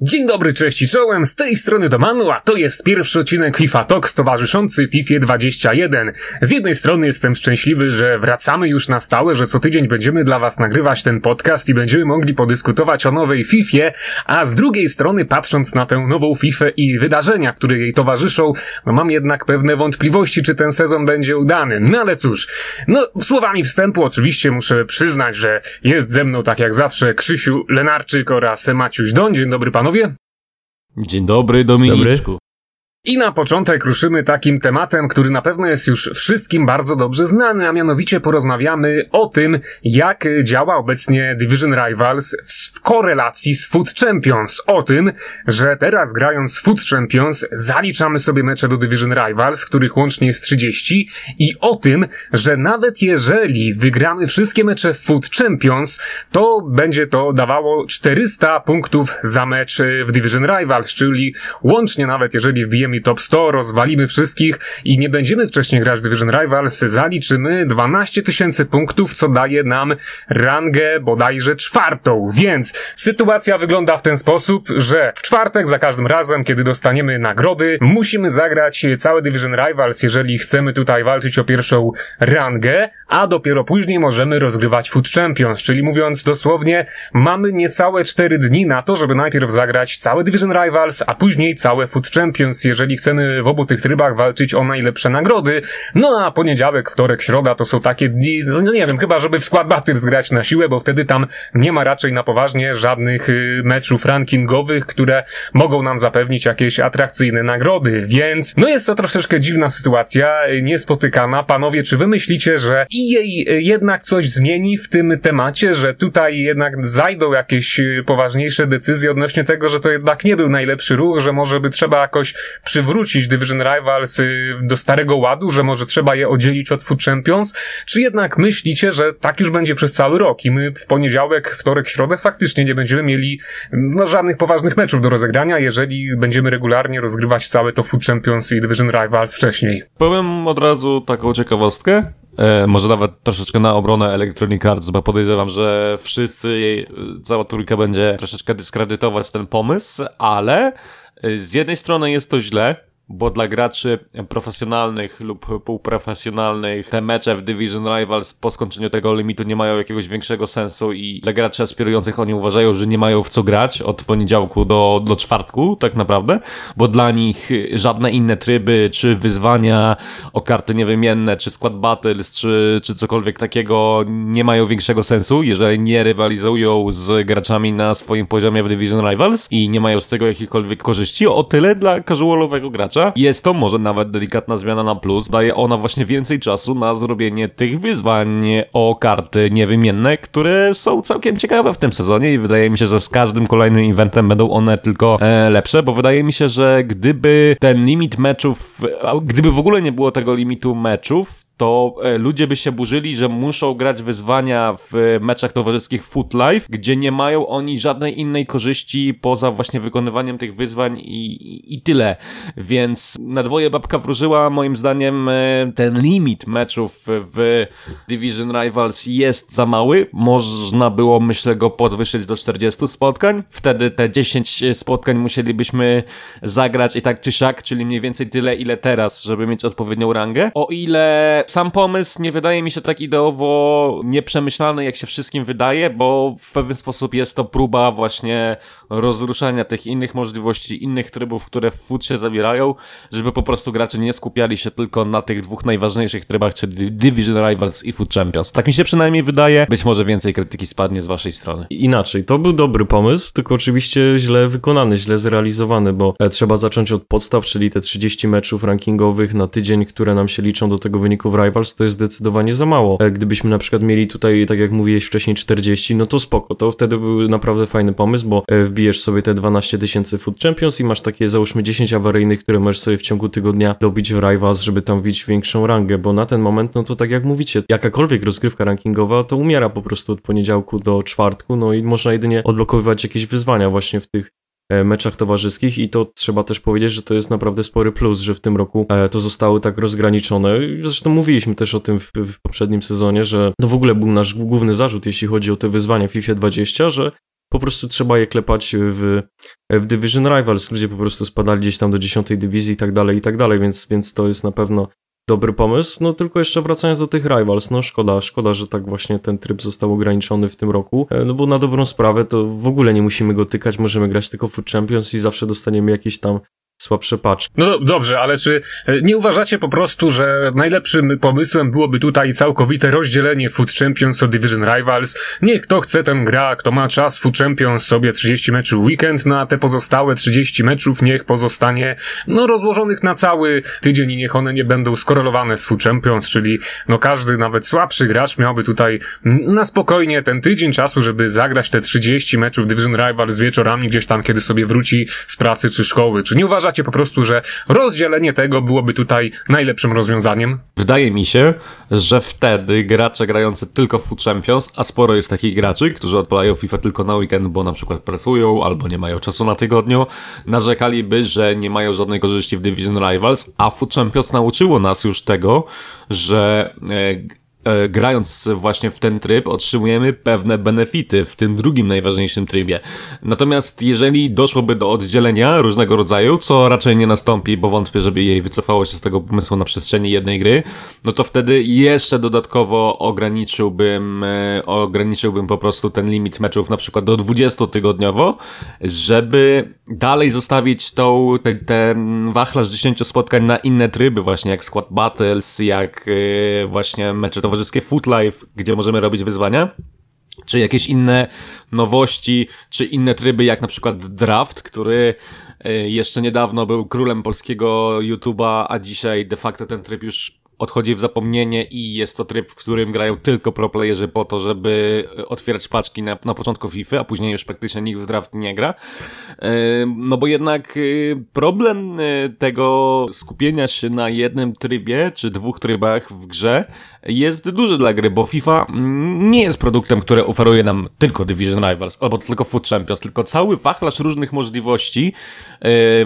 Dzień dobry, cześć i czołem, z tej strony Domanu, a to jest pierwszy odcinek FIFA Talks towarzyszący FIFA 21. Z jednej strony jestem szczęśliwy, że wracamy już na stałe, że co tydzień będziemy dla was nagrywać ten podcast i będziemy mogli podyskutować o nowej FIFA, a z drugiej strony patrząc na tę nową FIFA i wydarzenia, które jej towarzyszą, no mam jednak pewne wątpliwości, czy ten sezon będzie udany. No ale cóż, no słowami wstępu oczywiście muszę przyznać, że jest ze mną tak jak zawsze Krzysiu Lenarczyk oraz Maciuś Doń. Dzień dobry panu panowie? Dzień dobry, Dominiczku. Dobry. I na początek ruszymy takim tematem, który na pewno jest już wszystkim bardzo dobrze znany, a mianowicie porozmawiamy o tym, jak działa obecnie Division Rivals w korelacji z Food Champions. O tym, że teraz grając Food Champions zaliczamy sobie mecze do Division Rivals, których łącznie jest 30 i o tym, że nawet jeżeli wygramy wszystkie mecze Food Champions, to będzie to dawało 400 punktów za mecz w Division Rivals, czyli łącznie nawet jeżeli wbijemy top 100, rozwalimy wszystkich i nie będziemy wcześniej grać w Division Rivals, zaliczymy 12 tysięcy punktów, co daje nam rangę bodajże czwartą. Więc sytuacja wygląda w ten sposób, że w czwartek za każdym razem, kiedy dostaniemy nagrody, musimy zagrać całe Division Rivals, jeżeli chcemy tutaj walczyć o pierwszą rangę, a dopiero później możemy rozgrywać Food Champions, czyli mówiąc dosłownie, mamy niecałe 4 dni na to, żeby najpierw zagrać całe Division Rivals, a później całe Food Champions, jeżeli chcemy w obu tych trybach walczyć o najlepsze nagrody. No a poniedziałek, wtorek, środa to są takie dni, no nie wiem, chyba żeby w skład batyr zgrać na siłę, bo wtedy tam nie ma raczej na poważnie żadnych y, meczów rankingowych, które mogą nam zapewnić jakieś atrakcyjne nagrody, więc no jest to troszeczkę dziwna sytuacja, niespotykana. Panowie, czy wy myślicie, że EA jednak coś zmieni w tym temacie, że tutaj jednak zajdą jakieś y, poważniejsze decyzje odnośnie tego, że to jednak nie był najlepszy ruch, że może by trzeba jakoś przywrócić Division Rivals y, do starego ładu, że może trzeba je oddzielić od Food Champions, czy jednak myślicie, że tak już będzie przez cały rok i my w poniedziałek, wtorek, środę faktycznie nie będziemy mieli no, żadnych poważnych meczów do rozegrania, jeżeli będziemy regularnie rozgrywać całe to Food Champions i Division Rivals wcześniej? Powiem od razu taką ciekawostkę. E, może nawet troszeczkę na obronę Electronic Arts, bo podejrzewam, że wszyscy, jej, cała trójka będzie troszeczkę dyskredytować ten pomysł, ale z jednej strony jest to źle, bo dla graczy profesjonalnych lub półprofesjonalnych te mecze w Division Rivals po skończeniu tego limitu nie mają jakiegoś większego sensu i dla graczy aspirujących oni uważają, że nie mają w co grać od poniedziałku do, do czwartku tak naprawdę, bo dla nich żadne inne tryby, czy wyzwania o karty niewymienne, czy skład battles, czy, czy cokolwiek takiego nie mają większego sensu, jeżeli nie rywalizują z graczami na swoim poziomie w Division Rivals i nie mają z tego jakichkolwiek korzyści, o tyle dla casualowego gracza Jest to może nawet delikatna zmiana na plus. Daje ona właśnie więcej czasu na zrobienie tych wyzwań o karty niewymienne, które są całkiem ciekawe w tym sezonie i wydaje mi się, że z każdym kolejnym eventem będą one tylko e, lepsze, bo wydaje mi się, że gdyby ten limit meczów, gdyby w ogóle nie było tego limitu meczów, to e, ludzie by się burzyli, że muszą grać wyzwania w meczach towarzyskich Foot Life, gdzie nie mają oni żadnej innej korzyści poza właśnie wykonywaniem tych wyzwań i, i tyle. Więc na dwoje babka wróżyła, moim zdaniem e, ten limit meczów w Division Rivals jest za mały. Można było, myślę, go podwyższyć do 40 spotkań. Wtedy te 10 spotkań musielibyśmy zagrać i tak czy siak, czyli mniej więcej tyle, ile teraz, żeby mieć odpowiednią rangę. O ile sam pomysł nie wydaje mi się tak ideowo nieprzemyślany, jak się wszystkim wydaje, bo w pewien sposób jest to próba właśnie rozruszania tych innych możliwości, innych trybów, które w się zawierają, żeby po prostu gracze nie skupiali się tylko na tych dwóch najważniejszych trybach, czyli Division Rivals i Food Champions. Tak mi się przynajmniej wydaje. Być może więcej krytyki spadnie z waszej strony. Inaczej, to był dobry pomysł, tylko oczywiście źle wykonany, źle zrealizowany, bo e, trzeba zacząć od podstaw, czyli te 30 meczów rankingowych na tydzień, które nam się liczą do tego wyniku Rivals, to jest zdecydowanie za mało. E, gdybyśmy na przykład mieli tutaj, tak jak mówiłeś wcześniej, 40, no to spoko, to wtedy był naprawdę fajny pomysł, bo e, wbijesz sobie te 12 tysięcy Food Champions i masz takie załóżmy 10 awaryjnych, które możesz sobie w ciągu tygodnia dobić w Rivals, żeby tam wbić większą rangę, bo na ten moment, no to tak jak mówicie, jakakolwiek rozgrywka rankingowa to umiera po prostu od poniedziałku do czwartku, no i można jedynie odblokowywać jakieś wyzwania właśnie w tych meczach towarzyskich i to trzeba też powiedzieć, że to jest naprawdę spory plus, że w tym roku e, to zostało tak rozgraniczone. Zresztą mówiliśmy też o tym w, w poprzednim sezonie, że no w ogóle był nasz główny zarzut, jeśli chodzi o te wyzwania FIFA 20, że po prostu trzeba je klepać w, w Division Rivals. Ludzie po prostu spadali gdzieś tam do 10 dywizji i tak dalej, i tak dalej, więc, więc to jest na pewno dobry pomysł. No tylko jeszcze wracając do tych Rivals, no szkoda, szkoda, że tak właśnie ten tryb został ograniczony w tym roku, e, no bo na dobrą sprawę to w ogóle nie musimy go tykać, możemy grać tylko Food Champions i zawsze dostaniemy jakieś tam słabsze paczki. No dobrze, ale czy e, nie uważacie po prostu, że najlepszym pomysłem byłoby tutaj całkowite rozdzielenie Food Champions od Division Rivals? Niech kto chce, ten gra, kto ma czas Food Champions sobie 30 meczów weekend, na te pozostałe 30 meczów niech pozostanie no rozłożonych na cały tydzień i niech one nie będą skorelowane z Food Champions, czyli no każdy, nawet słabszy gracz miałby tutaj na spokojnie ten tydzień czasu, żeby zagrać te 30 meczów Division Rivals wieczorami gdzieś tam, kiedy sobie wróci z pracy czy szkoły. Czy nie uważacie uważacie po prostu, że rozdzielenie tego byłoby tutaj najlepszym rozwiązaniem? Wydaje mi się, że wtedy gracze grający tylko w Food Champions, a sporo jest takich graczy, którzy odpalają FIFA tylko na weekend, bo na przykład pracują albo nie mają czasu na tygodniu, narzekaliby, że nie mają żadnej korzyści w Division Rivals, a Food Champions nauczyło nas już tego, że e, grając właśnie w ten tryb, otrzymujemy pewne benefity w tym drugim najważniejszym trybie. Natomiast jeżeli doszłoby do oddzielenia różnego rodzaju, co raczej nie nastąpi, bo wątpię, żeby jej wycofało się z tego pomysłu na przestrzeni jednej gry, no to wtedy jeszcze dodatkowo ograniczyłbym, e, ograniczyłbym po prostu ten limit meczów na przykład do 20 tygodniowo, żeby dalej zostawić tą, te, ten wachlarz 10 spotkań na inne tryby, właśnie jak Squad Battles, jak e, właśnie mecze towarzyskie Footlife, gdzie możemy robić wyzwania? Czy jakieś inne nowości, czy inne tryby, jak na przykład Draft, który e, jeszcze niedawno był królem polskiego YouTube'a, a dzisiaj de facto ten tryb już odchodzi w zapomnienie i jest to tryb, w którym grają tylko proplayerzy po to, żeby otwierać paczki na, na początku FIFA, a później już praktycznie nikt w draft nie gra. No bo jednak y, problem tego skupienia się na jednym trybie, czy dwóch trybach w grze jest duży dla gry, bo FIFA mm, nie jest produktem, który oferuje nam tylko Division Rivals, albo tylko Foot Champions, tylko cały wachlarz różnych możliwości,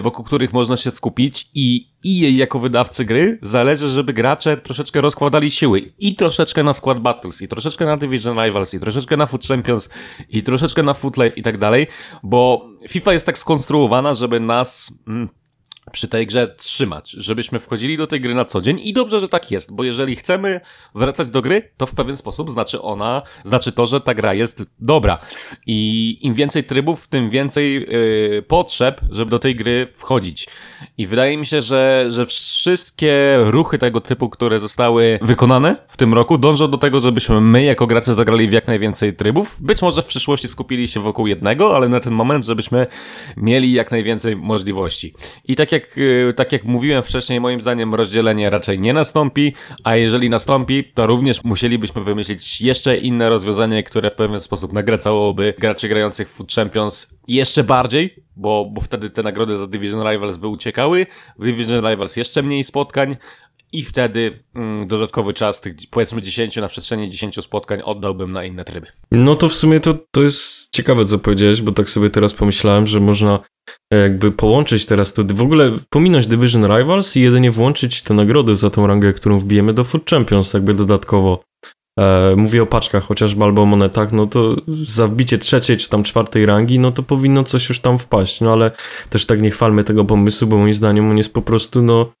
wokół których można się skupić i i jej jako wydawcy gry zależy, żeby gracze troszeczkę rozkładali siły. I troszeczkę na Squad Battles, i troszeczkę na Division Rivals, i troszeczkę na Foot Champions, i troszeczkę na Foot Life i tak dalej, bo FIFA jest tak skonstruowana, żeby nas... Mm, przy tej grze trzymać, żebyśmy wchodzili do tej gry na co dzień i dobrze, że tak jest, bo jeżeli chcemy wracać do gry, to w pewien sposób znaczy ona, znaczy to, że ta gra jest dobra i im więcej trybów, tym więcej yy, potrzeb, żeby do tej gry wchodzić. I wydaje mi się, że, że wszystkie ruchy tego typu, które zostały wykonane w tym roku, dążą do tego, żebyśmy my jako gracze zagrali w jak najwięcej trybów. Być może w przyszłości skupili się wokół jednego, ale na ten moment, żebyśmy mieli jak najwięcej możliwości. I tak jak jak, y, tak jak mówiłem wcześniej, moim zdaniem rozdzielenie raczej nie nastąpi, a jeżeli nastąpi, to również musielibyśmy wymyślić jeszcze inne rozwiązanie, które w pewien sposób nagracałoby graczy grających w Food Champions jeszcze bardziej, bo, bo wtedy te nagrody za Division Rivals by uciekały, w Division Rivals jeszcze mniej spotkań, i wtedy mm, dodatkowy czas tych powiedzmy 10 na przestrzeni 10 spotkań oddałbym na inne tryby. No to w sumie to, to jest ciekawe co powiedziałeś, bo tak sobie teraz pomyślałem, że można e, jakby połączyć teraz to, w ogóle pominąć Division Rivals i jedynie włączyć te nagrody za tą rangę, którą wbijemy do Food Champions jakby dodatkowo. E, mówię o paczkach chociażby albo monetach, no to za wbicie trzeciej czy tam czwartej rangi, no to powinno coś już tam wpaść, no ale też tak nie chwalmy tego pomysłu, bo moim zdaniem on jest po prostu no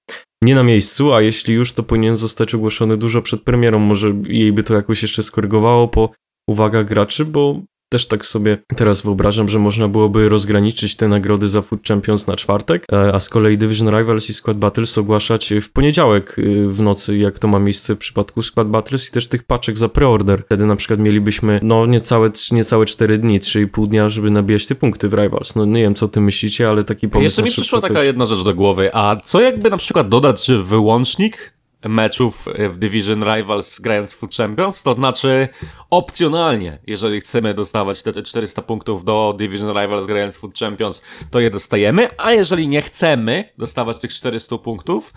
nie na miejscu, a jeśli już, to powinien zostać ogłoszony dużo przed premierą, może jej by to jakoś jeszcze skorygowało po uwagach graczy, bo też tak sobie teraz wyobrażam, że można byłoby rozgraniczyć te nagrody za Food Champions na czwartek, e, a z kolei Division Rivals i Squad Battles ogłaszać w poniedziałek e, w nocy, jak to ma miejsce w przypadku Squad Battles i też tych paczek za preorder. Wtedy na przykład mielibyśmy no niecałe, niecałe 4 dni, 3,5 dnia, żeby nabijać te punkty w Rivals. No nie wiem, co ty myślicie, ale taki pomysł... Jeszcze mi przyszła taka też... jedna rzecz do głowy, a co jakby na przykład dodać wyłącznik meczów w Division Rivals grając Food Champions, to znaczy opcjonalnie, jeżeli chcemy dostawać te 400 punktów do Division Rivals grając Food Champions, to je dostajemy, a jeżeli nie chcemy dostawać tych 400 punktów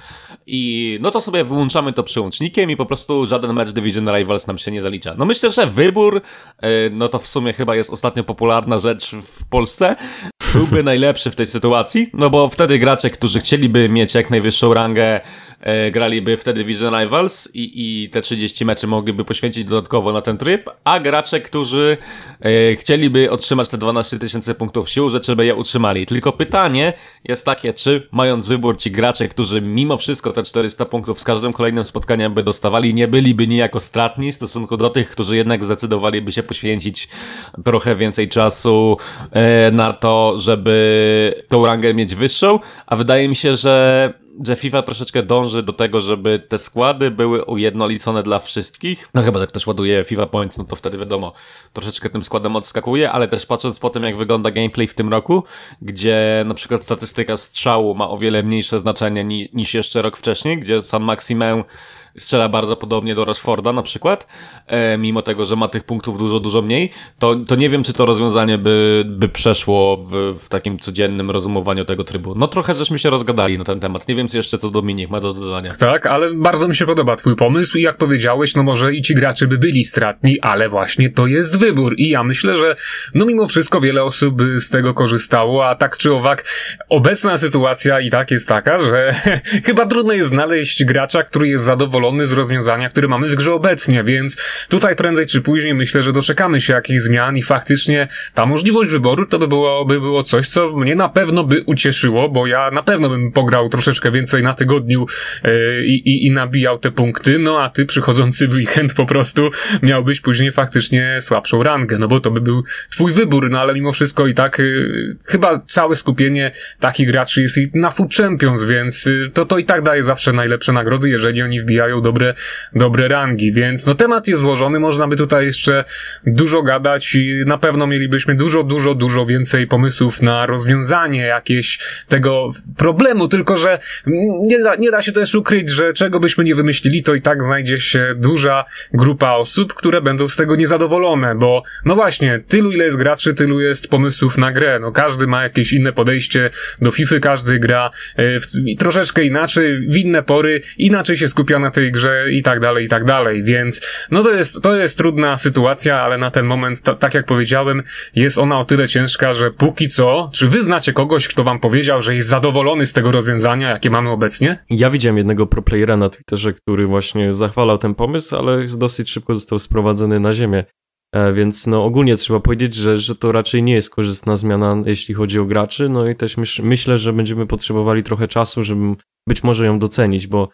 i no to sobie wyłączamy to przełącznikiem i po prostu żaden mecz Division Rivals nam się nie zalicza. No myślę, że wybór, e, no to w sumie chyba jest ostatnio popularna rzecz w Polsce, byłby najlepszy w tej sytuacji, no bo wtedy gracze, którzy chcieliby mieć jak najwyższą rangę, e, graliby wtedy Division Rivals i, i te 30 meczy mogliby poświęcić dodatkowo na ten tryb, a gracze, którzy e, chcieliby otrzymać te 12 tysięcy punktów sił, że żeby je utrzymali. Tylko pytanie jest takie, czy mając wybór ci gracze, którzy mimo wszystko te 400 punktów z każdym kolejnym spotkaniem by dostawali, nie byliby niejako stratni w stosunku do tych, którzy jednak zdecydowaliby się poświęcić trochę więcej czasu e, na to, żeby tą rangę mieć wyższą, a wydaje mi się, że że FIFA troszeczkę dąży do tego, żeby te składy były ujednolicone dla wszystkich. No chyba, że ktoś ładuje FIFA Points, no to wtedy wiadomo, troszeczkę tym składem odskakuje, ale też patrząc po tym, jak wygląda gameplay w tym roku, gdzie na przykład statystyka strzału ma o wiele mniejsze znaczenie ni niż jeszcze rok wcześniej, gdzie San Maximę strzela bardzo podobnie do Rashforda na przykład, e, mimo tego, że ma tych punktów dużo, dużo mniej, to, to nie wiem, czy to rozwiązanie by, by przeszło w, w takim codziennym rozumowaniu tego trybu. No trochę żeśmy się rozgadali na ten temat. Nie wiem, co jeszcze co Dominik ma do dodania. Tak, ale bardzo mi się podoba twój pomysł i jak powiedziałeś, no może i ci gracze by byli stratni, ale właśnie to jest wybór i ja myślę, że no mimo wszystko wiele osób z tego korzystało, a tak czy owak obecna sytuacja i tak jest taka, że chyba trudno jest znaleźć gracza, który jest zadowolony zadowolony z rozwiązania, które mamy w grze obecnie, więc tutaj prędzej czy później myślę, że doczekamy się jakichś zmian i faktycznie ta możliwość wyboru to by było, by było coś, co mnie na pewno by ucieszyło, bo ja na pewno bym pograł troszeczkę więcej na tygodniu yy, i, i nabijał te punkty, no a ty przychodzący w weekend po prostu miałbyś później faktycznie słabszą rangę, no bo to by był twój wybór, no ale mimo wszystko i tak yy, chyba całe skupienie takich graczy jest na Food Champions, więc yy, to, to i tak daje zawsze najlepsze nagrody, jeżeli oni wbijają mają dobre, dobre rangi, więc no temat jest złożony, można by tutaj jeszcze dużo gadać i na pewno mielibyśmy dużo, dużo, dużo więcej pomysłów na rozwiązanie jakieś tego problemu, tylko że nie da, nie da się też ukryć, że czego byśmy nie wymyślili, to i tak znajdzie się duża grupa osób, które będą z tego niezadowolone, bo no właśnie, tylu ile jest graczy, tylu jest pomysłów na grę, no każdy ma jakieś inne podejście do FIFA, każdy gra e, w, troszeczkę inaczej, w inne pory, inaczej się skupia na tej tej grze i tak dalej, i tak dalej, więc no to jest, to jest trudna sytuacja, ale na ten moment, tak jak powiedziałem, jest ona o tyle ciężka, że póki co, czy wy znacie kogoś, kto wam powiedział, że jest zadowolony z tego rozwiązania, jakie mamy obecnie? Ja widziałem jednego proplayera na Twitterze, który właśnie zachwalał ten pomysł, ale dosyć szybko został sprowadzony na ziemię. E, więc no ogólnie trzeba powiedzieć, że, że to raczej nie jest korzystna zmiana, jeśli chodzi o graczy. No i też myśl, myślę, że będziemy potrzebowali trochę czasu, żeby być może ją docenić, bo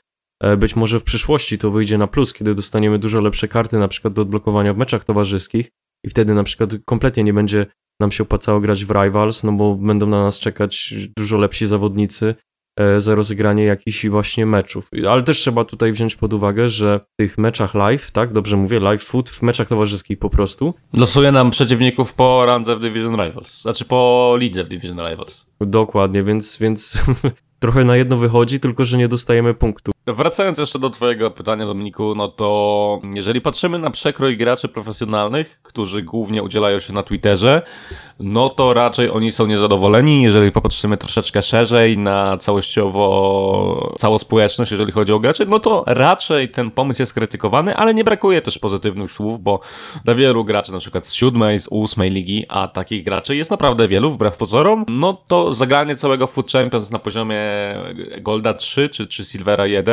być może w przyszłości to wyjdzie na plus, kiedy dostaniemy dużo lepsze karty, na przykład do odblokowania w meczach towarzyskich i wtedy na przykład kompletnie nie będzie nam się opłacało grać w Rivals, no bo będą na nas czekać dużo lepsi zawodnicy e, za rozegranie jakichś właśnie meczów. Ale też trzeba tutaj wziąć pod uwagę, że w tych meczach live, tak, dobrze mówię, live foot, w meczach towarzyskich po prostu. Losuje nam przeciwników po randze w Division Rivals, znaczy po lidze w Division Rivals. Dokładnie, więc, więc trochę na jedno wychodzi, tylko że nie dostajemy punktu. Wracając jeszcze do Twojego pytania, Dominiku, no to jeżeli patrzymy na przekrój graczy profesjonalnych, którzy głównie udzielają się na Twitterze, no to raczej oni są niezadowoleni. Jeżeli popatrzymy troszeczkę szerzej na całościowo całą społeczność, jeżeli chodzi o graczy, no to raczej ten pomysł jest krytykowany, ale nie brakuje też pozytywnych słów, bo dla wielu graczy, na przykład z siódmej, z ósmej ligi, a takich graczy jest naprawdę wielu, wbrew pozorom, no to zagranie całego Food Champions na poziomie Golda 3 czy, czy Silvera 1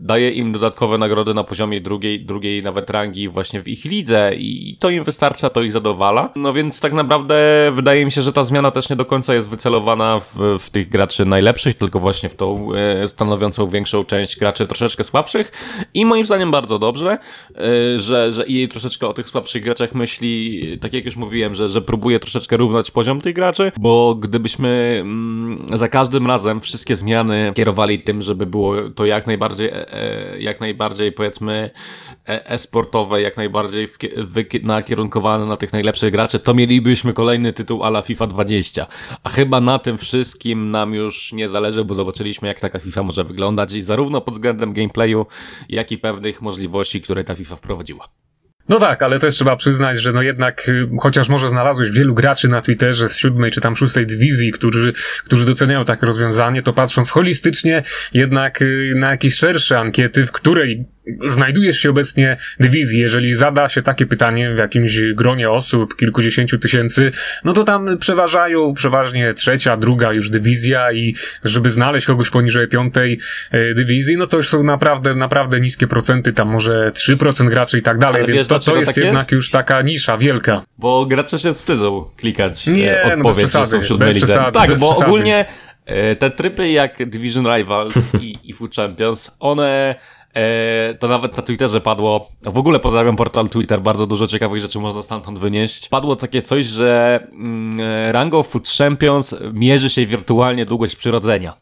daje im dodatkowe nagrody na poziomie drugiej, drugiej nawet rangi właśnie w ich lidze i to im wystarcza, to ich zadowala. No więc tak naprawdę wydaje mi się, że ta zmiana też nie do końca jest wycelowana w, w tych graczy najlepszych, tylko właśnie w tą e, stanowiącą większą część graczy troszeczkę słabszych i moim zdaniem bardzo dobrze, e, że, że jej troszeczkę o tych słabszych graczach myśli, tak jak już mówiłem, że, że próbuje troszeczkę równać poziom tych graczy, bo gdybyśmy mm, za każdym razem wszystkie zmiany kierowali tym, żeby było to jak najbardziej najbardziej, e, e, jak najbardziej powiedzmy e, e-sportowe, jak najbardziej nakierunkowane na tych najlepszych graczy, to mielibyśmy kolejny tytuł ala FIFA 20. A chyba na tym wszystkim nam już nie zależy, bo zobaczyliśmy jak taka FIFA może wyglądać i zarówno pod względem gameplayu, jak i pewnych możliwości, które ta FIFA wprowadziła. No tak, ale też trzeba przyznać, że no jednak, y, chociaż może znalazłeś wielu graczy na Twitterze z siódmej czy tam szóstej dywizji, którzy, którzy doceniają takie rozwiązanie, to patrząc holistycznie jednak y, na jakieś szersze ankiety, w której znajdujesz się obecnie dywizji, jeżeli zada się takie pytanie w jakimś gronie osób, kilkudziesięciu tysięcy, no to tam przeważają przeważnie trzecia, druga już dywizja i żeby znaleźć kogoś poniżej piątej e, dywizji, no to już są naprawdę, naprawdę niskie procenty, tam może 3% graczy i tak dalej, Ale więc wiesz, to, to jest tak jednak jest? już taka nisza wielka. Bo gracze się wstydzą klikać Nie, e, no bez odpowiedź, że przesady, są w siódmej bez przesady, tak, bez bo przesady. ogólnie e, te trypy jak Division Rivals i, i Food Champions, one e, to nawet na Twitterze padło, w ogóle pozdrawiam portal Twitter, bardzo dużo ciekawych rzeczy można stamtąd wynieść. Padło takie coś, że mm, e, rango Food Champions mierzy się wirtualnie długość przyrodzenia.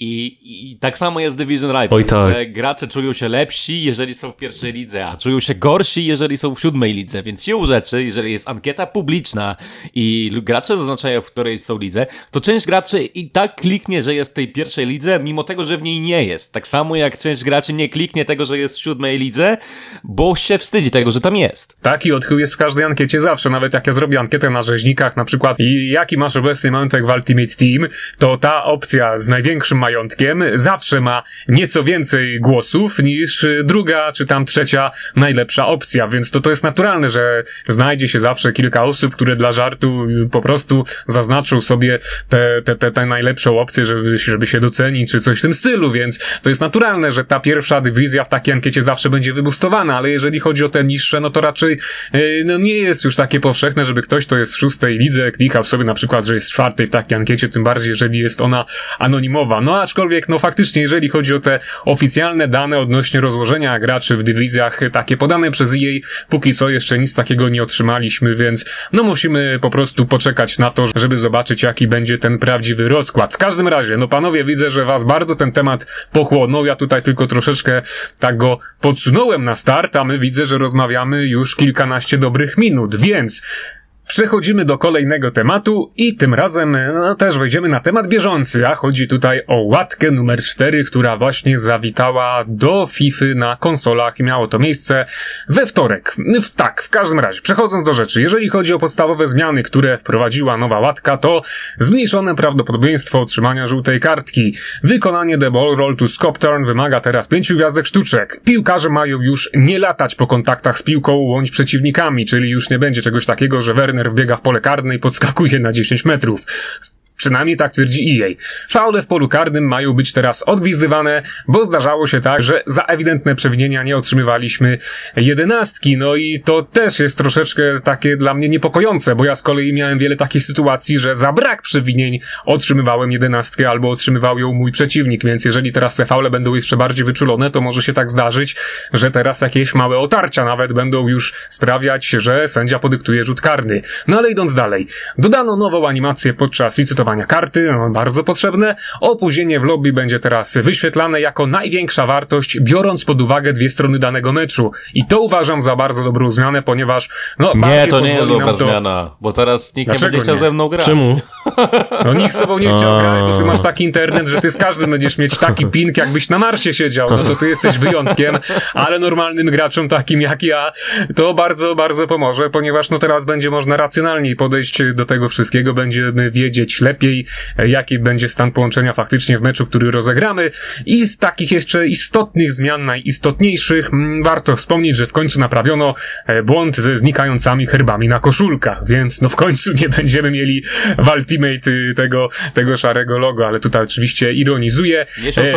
I, I tak samo jest w Division Rivals, Oj, tak. że gracze czują się lepsi, jeżeli są w pierwszej lidze, a czują się gorsi, jeżeli są w siódmej lidze. Więc siłą rzeczy, jeżeli jest ankieta publiczna i gracze zaznaczają, w której są lidze, to część graczy i tak kliknie, że jest w tej pierwszej lidze, mimo tego, że w niej nie jest. Tak samo jak część graczy nie kliknie tego, że jest w siódmej lidze, bo się wstydzi tego, że tam jest. Taki odchył jest w każdej ankiecie zawsze, nawet jak ja zrobię ankietę na rzeźnikach, na przykład i jaki masz obecny majątek w Ultimate Team, to ta opcja z największym majątkiem zawsze ma nieco więcej głosów niż y, druga czy tam trzecia najlepsza opcja, więc to to jest naturalne, że znajdzie się zawsze kilka osób, które dla żartu y, po prostu zaznaczą sobie te, te, te, te najlepszą opcję, żeby, żeby się docenić, czy coś w tym stylu, więc to jest naturalne, że ta pierwsza dywizja w takiej ankiecie zawsze będzie wybustowana, ale jeżeli chodzi o te niższe, no to raczej yy, no nie jest już takie powszechne, żeby ktoś, kto jest w szóstej lidze, klikał sobie na przykład, że jest w czwartej w takiej ankiecie, tym bardziej, jeżeli jest ona anonimowa. No aczkolwiek, no faktycznie, jeżeli chodzi o te oficjalne dane odnośnie rozłożenia graczy w dywizjach, takie podane przez jej, póki co jeszcze nic takiego nie otrzymaliśmy, więc no musimy po prostu poczekać na to, żeby zobaczyć, jaki będzie ten prawdziwy rozkład. W każdym razie, no panowie, widzę, że was bardzo ten temat pochłonął. Ja tutaj tylko troszeczkę tak go podsunąłem na start, a my widzę, że rozmawiamy już kilkanaście dobrych minut, więc Przechodzimy do kolejnego tematu i tym razem no, też wejdziemy na temat bieżący, a chodzi tutaj o łatkę numer 4, która właśnie zawitała do FIFA na konsolach i miało to miejsce we wtorek. W, tak, w każdym razie, przechodząc do rzeczy, jeżeli chodzi o podstawowe zmiany, które wprowadziła nowa łatka, to zmniejszone prawdopodobieństwo otrzymania żółtej kartki. Wykonanie The Ball Roll to Scop Turn wymaga teraz pięciu gwiazdek sztuczek. Piłkarze mają już nie latać po kontaktach z piłką bądź przeciwnikami, czyli już nie będzie czegoś takiego, że Werner wbiega w pole karne i podskakuje na 10 metrów. Przynajmniej tak twierdzi EA. Faule w polu karnym mają być teraz odgwizdywane, bo zdarzało się tak, że za ewidentne przewinienia nie otrzymywaliśmy jedenastki. No i to też jest troszeczkę takie dla mnie niepokojące, bo ja z kolei miałem wiele takich sytuacji, że za brak przewinień otrzymywałem jedenastkę albo otrzymywał ją mój przeciwnik, więc jeżeli teraz te faule będą jeszcze bardziej wyczulone, to może się tak zdarzyć, że teraz jakieś małe otarcia nawet będą już sprawiać, że sędzia podyktuje rzut karny. No ale idąc dalej, dodano nową animację podczas licytowania karty, no, bardzo potrzebne. Opóźnienie w lobby będzie teraz wyświetlane jako największa wartość, biorąc pod uwagę dwie strony danego meczu. I to uważam za bardzo dobrą zmianę, ponieważ no, Nie, to nie jest dobra to... zmiana, bo teraz nikt Dlaczego nie będzie chciał nie? ze mną grać. Czemu? No nikt z tobą nie chciał grać, bo ty masz taki internet, że ty z każdym będziesz mieć taki ping, jakbyś na Marsie siedział. No to ty jesteś wyjątkiem, ale normalnym graczom takim jak ja, to bardzo, bardzo pomoże, ponieważ no teraz będzie można racjonalniej podejść do tego wszystkiego, będziemy wiedzieć lepiej, e, jaki będzie stan połączenia faktycznie w meczu, który rozegramy. I z takich jeszcze istotnych zmian, najistotniejszych, mm, warto wspomnieć, że w końcu naprawiono e, błąd ze znikającymi herbami na koszulkach, więc no w końcu nie będziemy mieli w Ultimate y, tego, tego szarego logo, ale tutaj oczywiście ironizuję.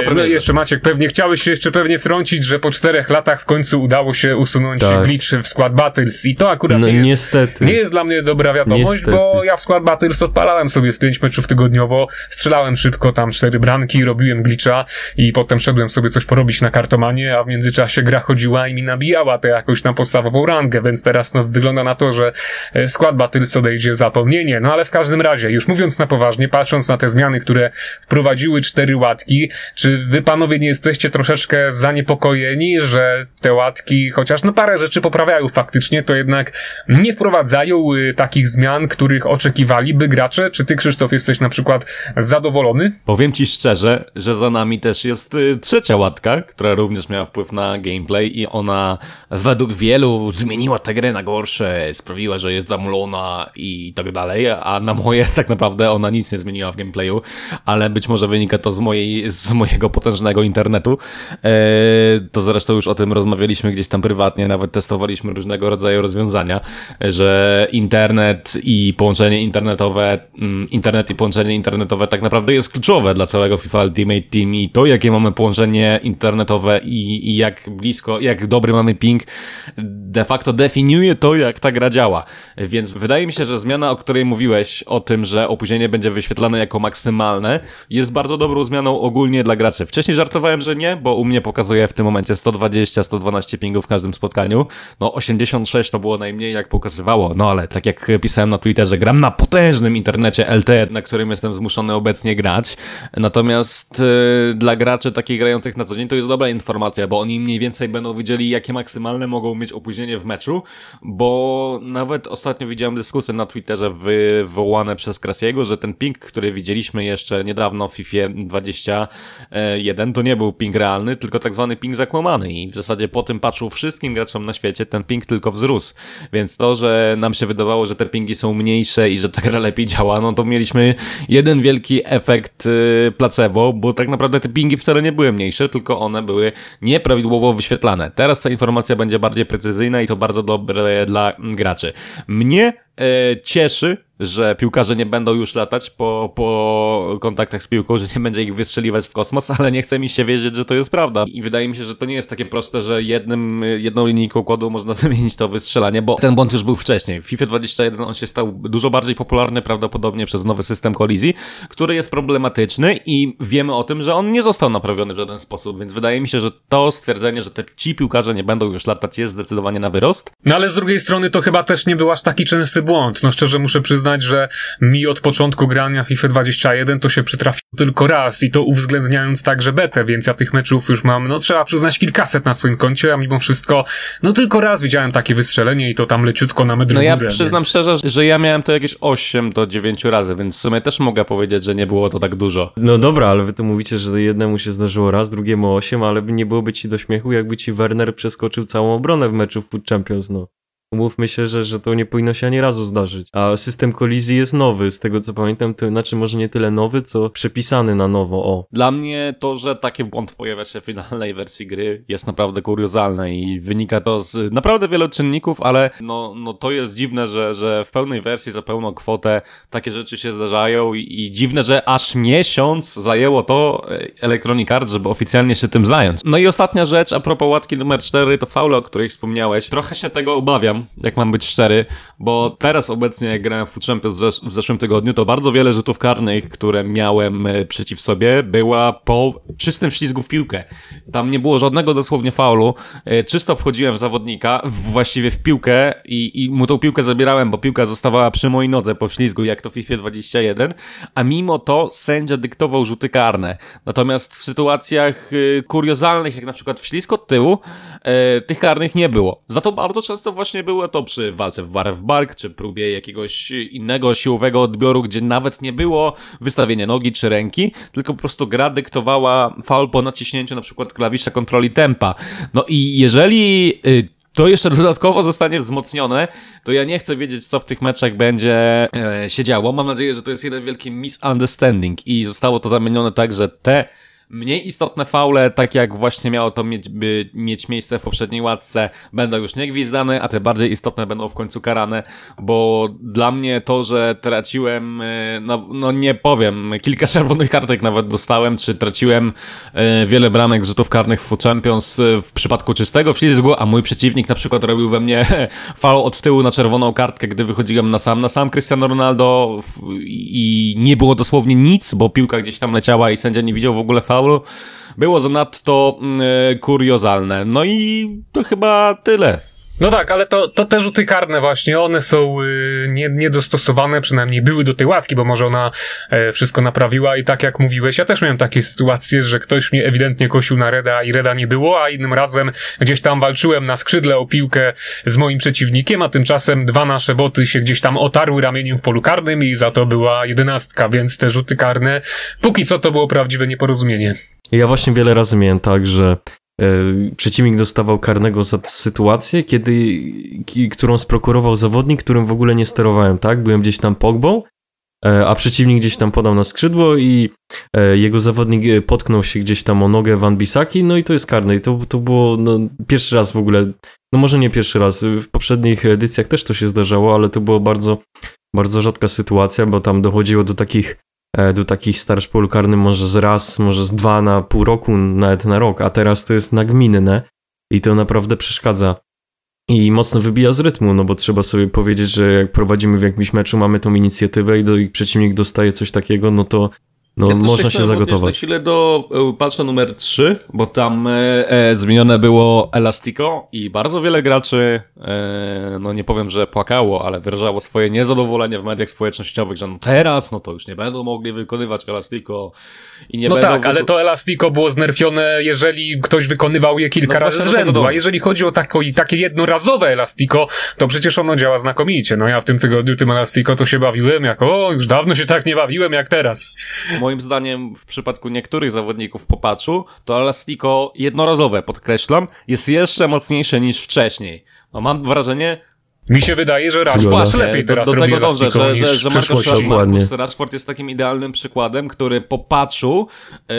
Po no jeszcze Maciek, pewnie chciałeś się jeszcze pewnie wtrącić, że po czterech latach w końcu udało się usunąć Tak. glitch w Squad Battles i to akurat No nie jest niestety. nie jest dla mnie dobra wiadomość, Niestety. bo ja w Squad Battles odpalałem sobie z pięć meczów tygodniowo, strzelałem szybko tam cztery bramki, robiłem glitcha i potem szedłem sobie coś porobić na kartomanie, a w międzyczasie gra chodziła i mi nabijała tę jakąś tam podstawową rangę, więc teraz no wygląda na to, że e, Squad Battles odejdzie w zapomnienie. No ale w każdym razie, już mówiąc na poważnie, patrząc na te zmiany, które wprowadziły cztery łatki, czy wy panowie nie jesteście troszeczkę zaniepokojeni, że te łatki, chociaż no parę rzeczy poprawiają faktycznie, to jednak nie wprowadzają y, takich zmian, których oczekiwaliby gracze? Czy ty, Krzysztof, jesteś na przykład zadowolony? Powiem ci szczerze, że za nami też jest y, trzecia łatka, która również miała wpływ na gameplay i ona według wielu zmieniła tę grę na gorsze, sprawiła, że jest zamulona i tak dalej, a na moje tak naprawdę ona nic nie zmieniła w gameplayu, ale być może wynika to z, mojej, z mojego potężnego internetu. E, to zresztą już o tym rozmawialiśmy gdzieś tam prywatnie, nawet testowaliśmy różnego rodzaju rozwiązania, że internet i połączenie internetowe, mm, internet i połączenie internetowe tak naprawdę jest kluczowe dla całego FIFA Ultimate Team i to, jakie mamy połączenie internetowe i, i jak blisko, jak dobry mamy ping, de facto definiuje to, jak ta gra działa. Więc wydaje mi się, że zmiana, o której mówiłeś, o tym, że opóźnienie będzie wyświetlane jako maksymalne, jest bardzo dobrą zmianą ogólnie dla graczy. Wcześniej żartowałem, że nie, bo u mnie pokazuje w tym momencie 120-112 pingów w każdym spotkaniu. No 86 to było najmniej, jak pokazywało. No ale tak jak pisałem na Twitterze, gram na potężnym internecie LTE, na którym jestem zmuszony obecnie grać. Natomiast yy, dla graczy takich grających na co dzień to jest dobra informacja, bo oni mniej więcej będą widzieli, jakie maksymalne mogą mieć opóźnienie w meczu, bo nawet ostatnio widziałem dyskusję na Twitterze wywołane przez Krasiego, że ten ping, który widzieliśmy jeszcze niedawno w FIFA 21, to nie był ping realny, tylko tak zwany ping zakłamany i w zasadzie po tym patchu wszystkim graczom na świecie ten ping tylko wzrósł. Więc to, że nam się wydawało, że te pingi są mniejsze i że ta gra lepiej działa, no to mieliśmy jeden wielki efekt y, placebo, bo tak naprawdę te pingi wcale nie były mniejsze, tylko one były nieprawidłowo wyświetlane. Teraz ta informacja będzie bardziej precyzyjna i to bardzo dobre dla graczy. Mnie cieszy, że piłkarze nie będą już latać po, po kontaktach z piłką, że nie będzie ich wystrzeliwać w kosmos, ale nie chce mi się wierzyć, że to jest prawda. I wydaje mi się, że to nie jest takie proste, że jednym, jedną linijką kodu można zamienić to wystrzelanie, bo ten błąd już był wcześniej. W FIFA 21 on się stał dużo bardziej popularny prawdopodobnie przez nowy system kolizji, który jest problematyczny i wiemy o tym, że on nie został naprawiony w żaden sposób, więc wydaje mi się, że to stwierdzenie, że te, ci piłkarze nie będą już latać jest zdecydowanie na wyrost. No ale z drugiej strony to chyba też nie był aż taki częsty błąd. No szczerze muszę przyznać, że mi od początku grania FIFA 21 to się przytrafiło tylko raz i to uwzględniając także betę, więc ja tych meczów już mam, no trzeba przyznać kilkaset na swoim koncie, a mimo wszystko, no tylko raz widziałem takie wystrzelenie i to tam leciutko na metr No ja przyznam więc... szczerze, że ja miałem to jakieś 8 do 9 razy, więc w sumie też mogę powiedzieć, że nie było to tak dużo. No dobra, ale wy to mówicie, że jednemu się zdarzyło raz, drugiemu 8, ale nie byłoby ci do śmiechu, jakby ci Werner przeskoczył całą obronę w meczu w Food Champions, no. Umówmy się, że, że to nie powinno się ani razu zdarzyć. A system kolizji jest nowy, z tego co pamiętam, to znaczy może nie tyle nowy, co przepisany na nowo, o. Dla mnie to, że taki błąd pojawia się w finalnej wersji gry jest naprawdę kuriozalne i wynika to z naprawdę wielu czynników, ale no, no to jest dziwne, że, że w pełnej wersji za pełną kwotę takie rzeczy się zdarzają i, i dziwne, że aż miesiąc zajęło to e, Electronic Arts, żeby oficjalnie się tym zająć. No i ostatnia rzecz, a propos łatki numer 4, to faule, o których wspomniałeś. Trochę się tego obawiam, jak mam być szczery, bo teraz obecnie jak grałem w Food Champions w zeszłym tygodniu, to bardzo wiele rzutów karnych, które miałem e, przeciw sobie, była po czystym ślizgu w piłkę. Tam nie było żadnego dosłownie faulu. E, czysto wchodziłem w zawodnika, właściwie w piłkę i, i mu tą piłkę zabierałem, bo piłka zostawała przy mojej nodze po ślizgu, jak to w FIFA 21, a mimo to sędzia dyktował rzuty karne. Natomiast w sytuacjach e, kuriozalnych, jak na przykład w ślizg od tyłu, tych karnych nie było. Za to bardzo często właśnie było to przy walce w bar w bark, czy próbie jakiegoś innego siłowego odbioru, gdzie nawet nie było wystawienia nogi czy ręki, tylko po prostu gra dyktowała faul po naciśnięciu na przykład klawisza kontroli tempa. No i jeżeli y, to jeszcze dodatkowo zostanie wzmocnione, to ja nie chcę wiedzieć, co w tych meczach będzie e, się działo. Mam nadzieję, że to jest jeden wielki misunderstanding i zostało to zamienione tak, że te Mniej istotne faule, tak jak właśnie miało to mieć, by mieć miejsce w poprzedniej łatce, będą już nie gwizdane, a te bardziej istotne będą w końcu karane, bo dla mnie to, że traciłem, e, no, no nie powiem, kilka czerwonych kartek nawet dostałem, czy traciłem e, wiele bramek rzutów karnych w Champions e, w przypadku czystego ślizgu, a mój przeciwnik na przykład robił we mnie faul od tyłu na czerwoną kartkę, gdy wychodziłem na sam, na sam Cristiano Ronaldo i nie było dosłownie nic, bo piłka gdzieś tam leciała i sędzia nie widział w ogóle faul było zanadto mm, kuriozalne. No i to chyba tyle. No tak, ale to, to te rzuty karne właśnie, one są y, nie, niedostosowane, przynajmniej były do tej łatki, bo może ona e, wszystko naprawiła i tak jak mówiłeś, ja też miałem takie sytuacje, że ktoś mnie ewidentnie kosił na Reda i Reda nie było, a innym razem gdzieś tam walczyłem na skrzydle o piłkę z moim przeciwnikiem, a tymczasem dwa nasze boty się gdzieś tam otarły ramieniem w polu karnym i za to była jedenastka, więc te rzuty karne, póki co to było prawdziwe nieporozumienie. Ja właśnie wiele razy miałem tak, że przeciwnik dostawał karnego za sytuację, kiedy, ki- którą sprokurował zawodnik, którym w ogóle nie sterowałem, tak? Byłem gdzieś tam pogbą, e, a przeciwnik gdzieś tam podał na skrzydło i e, jego zawodnik e, potknął się gdzieś tam o nogę Van Bisaki, no i to jest karne. I to, to było no, pierwszy raz w ogóle, no może nie pierwszy raz, w poprzednich edycjach też to się zdarzało, ale to było bardzo, bardzo rzadka sytuacja, bo tam dochodziło do takich e, do takich starsz polu karnym może z raz, może z dwa na pół roku, nawet na rok, a teraz to jest nagminne i to naprawdę przeszkadza. I mocno wybija z rytmu, no bo trzeba sobie powiedzieć, że jak prowadzimy w jakimś meczu, mamy tą inicjatywę i, do, i przeciwnik dostaje coś takiego, no to no, Ja można się chciałem odnieść zagotować. Na chwilę do e, patcha numer 3, bo tam e, e, zmienione było Elastico i bardzo wiele graczy, e, no nie powiem, że płakało, ale wyrażało swoje niezadowolenie w mediach społecznościowych, że no teraz, no to już nie będą mogli wykonywać Elastico i nie no będą... tak, ale wyko- to Elastico było znerfione, jeżeli ktoś wykonywał je kilka No razy z rzędu, a jeżeli chodzi o tako, takie jednorazowe Elastico, to przecież ono działa znakomicie. No ja w tym tygodniu tym Elastico to się bawiłem jako, o, już dawno się tak nie bawiłem jak teraz. Moim zdaniem w przypadku niektórych zawodników po patchu, to Elastico jednorazowe, podkreślam, jest jeszcze mocniejsze niż wcześniej. No mam wrażenie, Mi się wydaje, że Rashford lepiej do, teraz do robi tego Elastico że, że, że Marcus. Marcus Rashford jest takim idealnym przykładem, który po patchu e,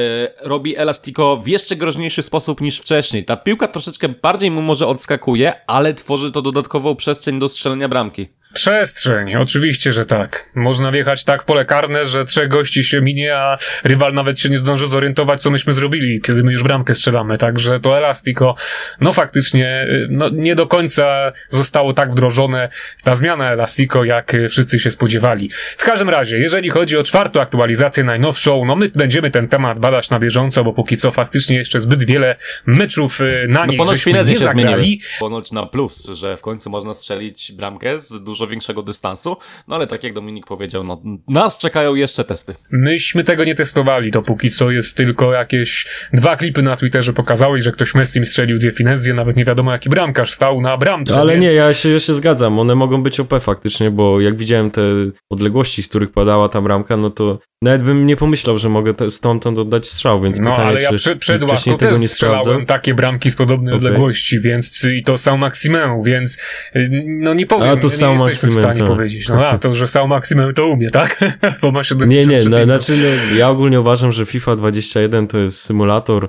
robi Elastico w jeszcze groźniejszy sposób niż wcześniej. Ta piłka troszeczkę bardziej mu może odskakuje, ale tworzy to dodatkową przestrzeń do strzelenia bramki. Przestrzeń, oczywiście, że tak. Można wjechać tak w pole karne, że trzech gości się minie, a rywal nawet się nie zdąży zorientować, co myśmy zrobili, kiedy my już bramkę strzelamy. Także to Elastico, no faktycznie, no nie do końca zostało tak wdrożone ta zmiana Elastico, jak wszyscy się spodziewali. W każdym razie, jeżeli chodzi o czwartą aktualizację najnowszą, no my będziemy ten temat badać na bieżąco, bo póki co faktycznie jeszcze zbyt wiele meczów y, na No niej ponoć żeśmy nie się zagrali. zmieniły. Ponoć na plus, że w końcu można strzelić bramkę z dużo większego dystansu, no ale tak jak Dominik powiedział, no nas czekają jeszcze testy. Myśmy tego nie testowali, to póki co jest tylko jakieś dwa klipy na Twitterze pokazały, że ktoś Messi strzelił dwie finezje, nawet nie wiadomo jaki bramkarz stał na bramce. Ale więc... nie, ja się, ja się zgadzam, one mogą być OP faktycznie, bo jak widziałem te odległości, z których padała ta bramka, no to nawet bym nie pomyślał, że mogę te, stamtąd oddać strzał, więc No, pytanie, ale ja czy przed wcześniej ławką tego też nie strzelałem takie bramki z podobnej Okej. odległości, więc i to Sao Maximeu, więc y, no nie powiem, A, to Sao jesteśmy w stanie tak. powiedzieć. No a, to, że Sao Maximeu to umie, tak? Bo ma 73 Nie, nie, no, znaczy no, ja ogólnie uważam, że FIFA 21 to jest symulator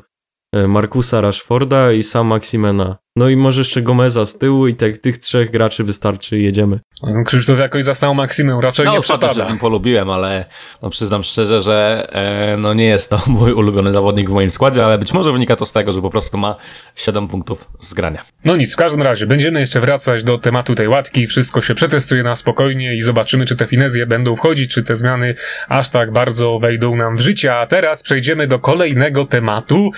e, Markusa Rashforda i Sam Maximena. No i może jeszcze Gomeza z tyłu i tak tych trzech graczy wystarczy i jedziemy. No, Krzysztof jakoś za Sao Maximeu raczej No nie ostatnio się przepada. z nim polubiłem, ale no, przyznam szczerze, że e, no nie jest to mój ulubiony zawodnik w moim składzie, ale być może wynika to z tego, że po prostu ma 7 punktów z grania. No nic, w każdym razie będziemy jeszcze wracać do tematu tej łatki, wszystko się przetestuje na spokojnie i zobaczymy, czy te finezje będą wchodzić, czy te zmiany aż tak bardzo wejdą nam w życie. A teraz przejdziemy do kolejnego tematu.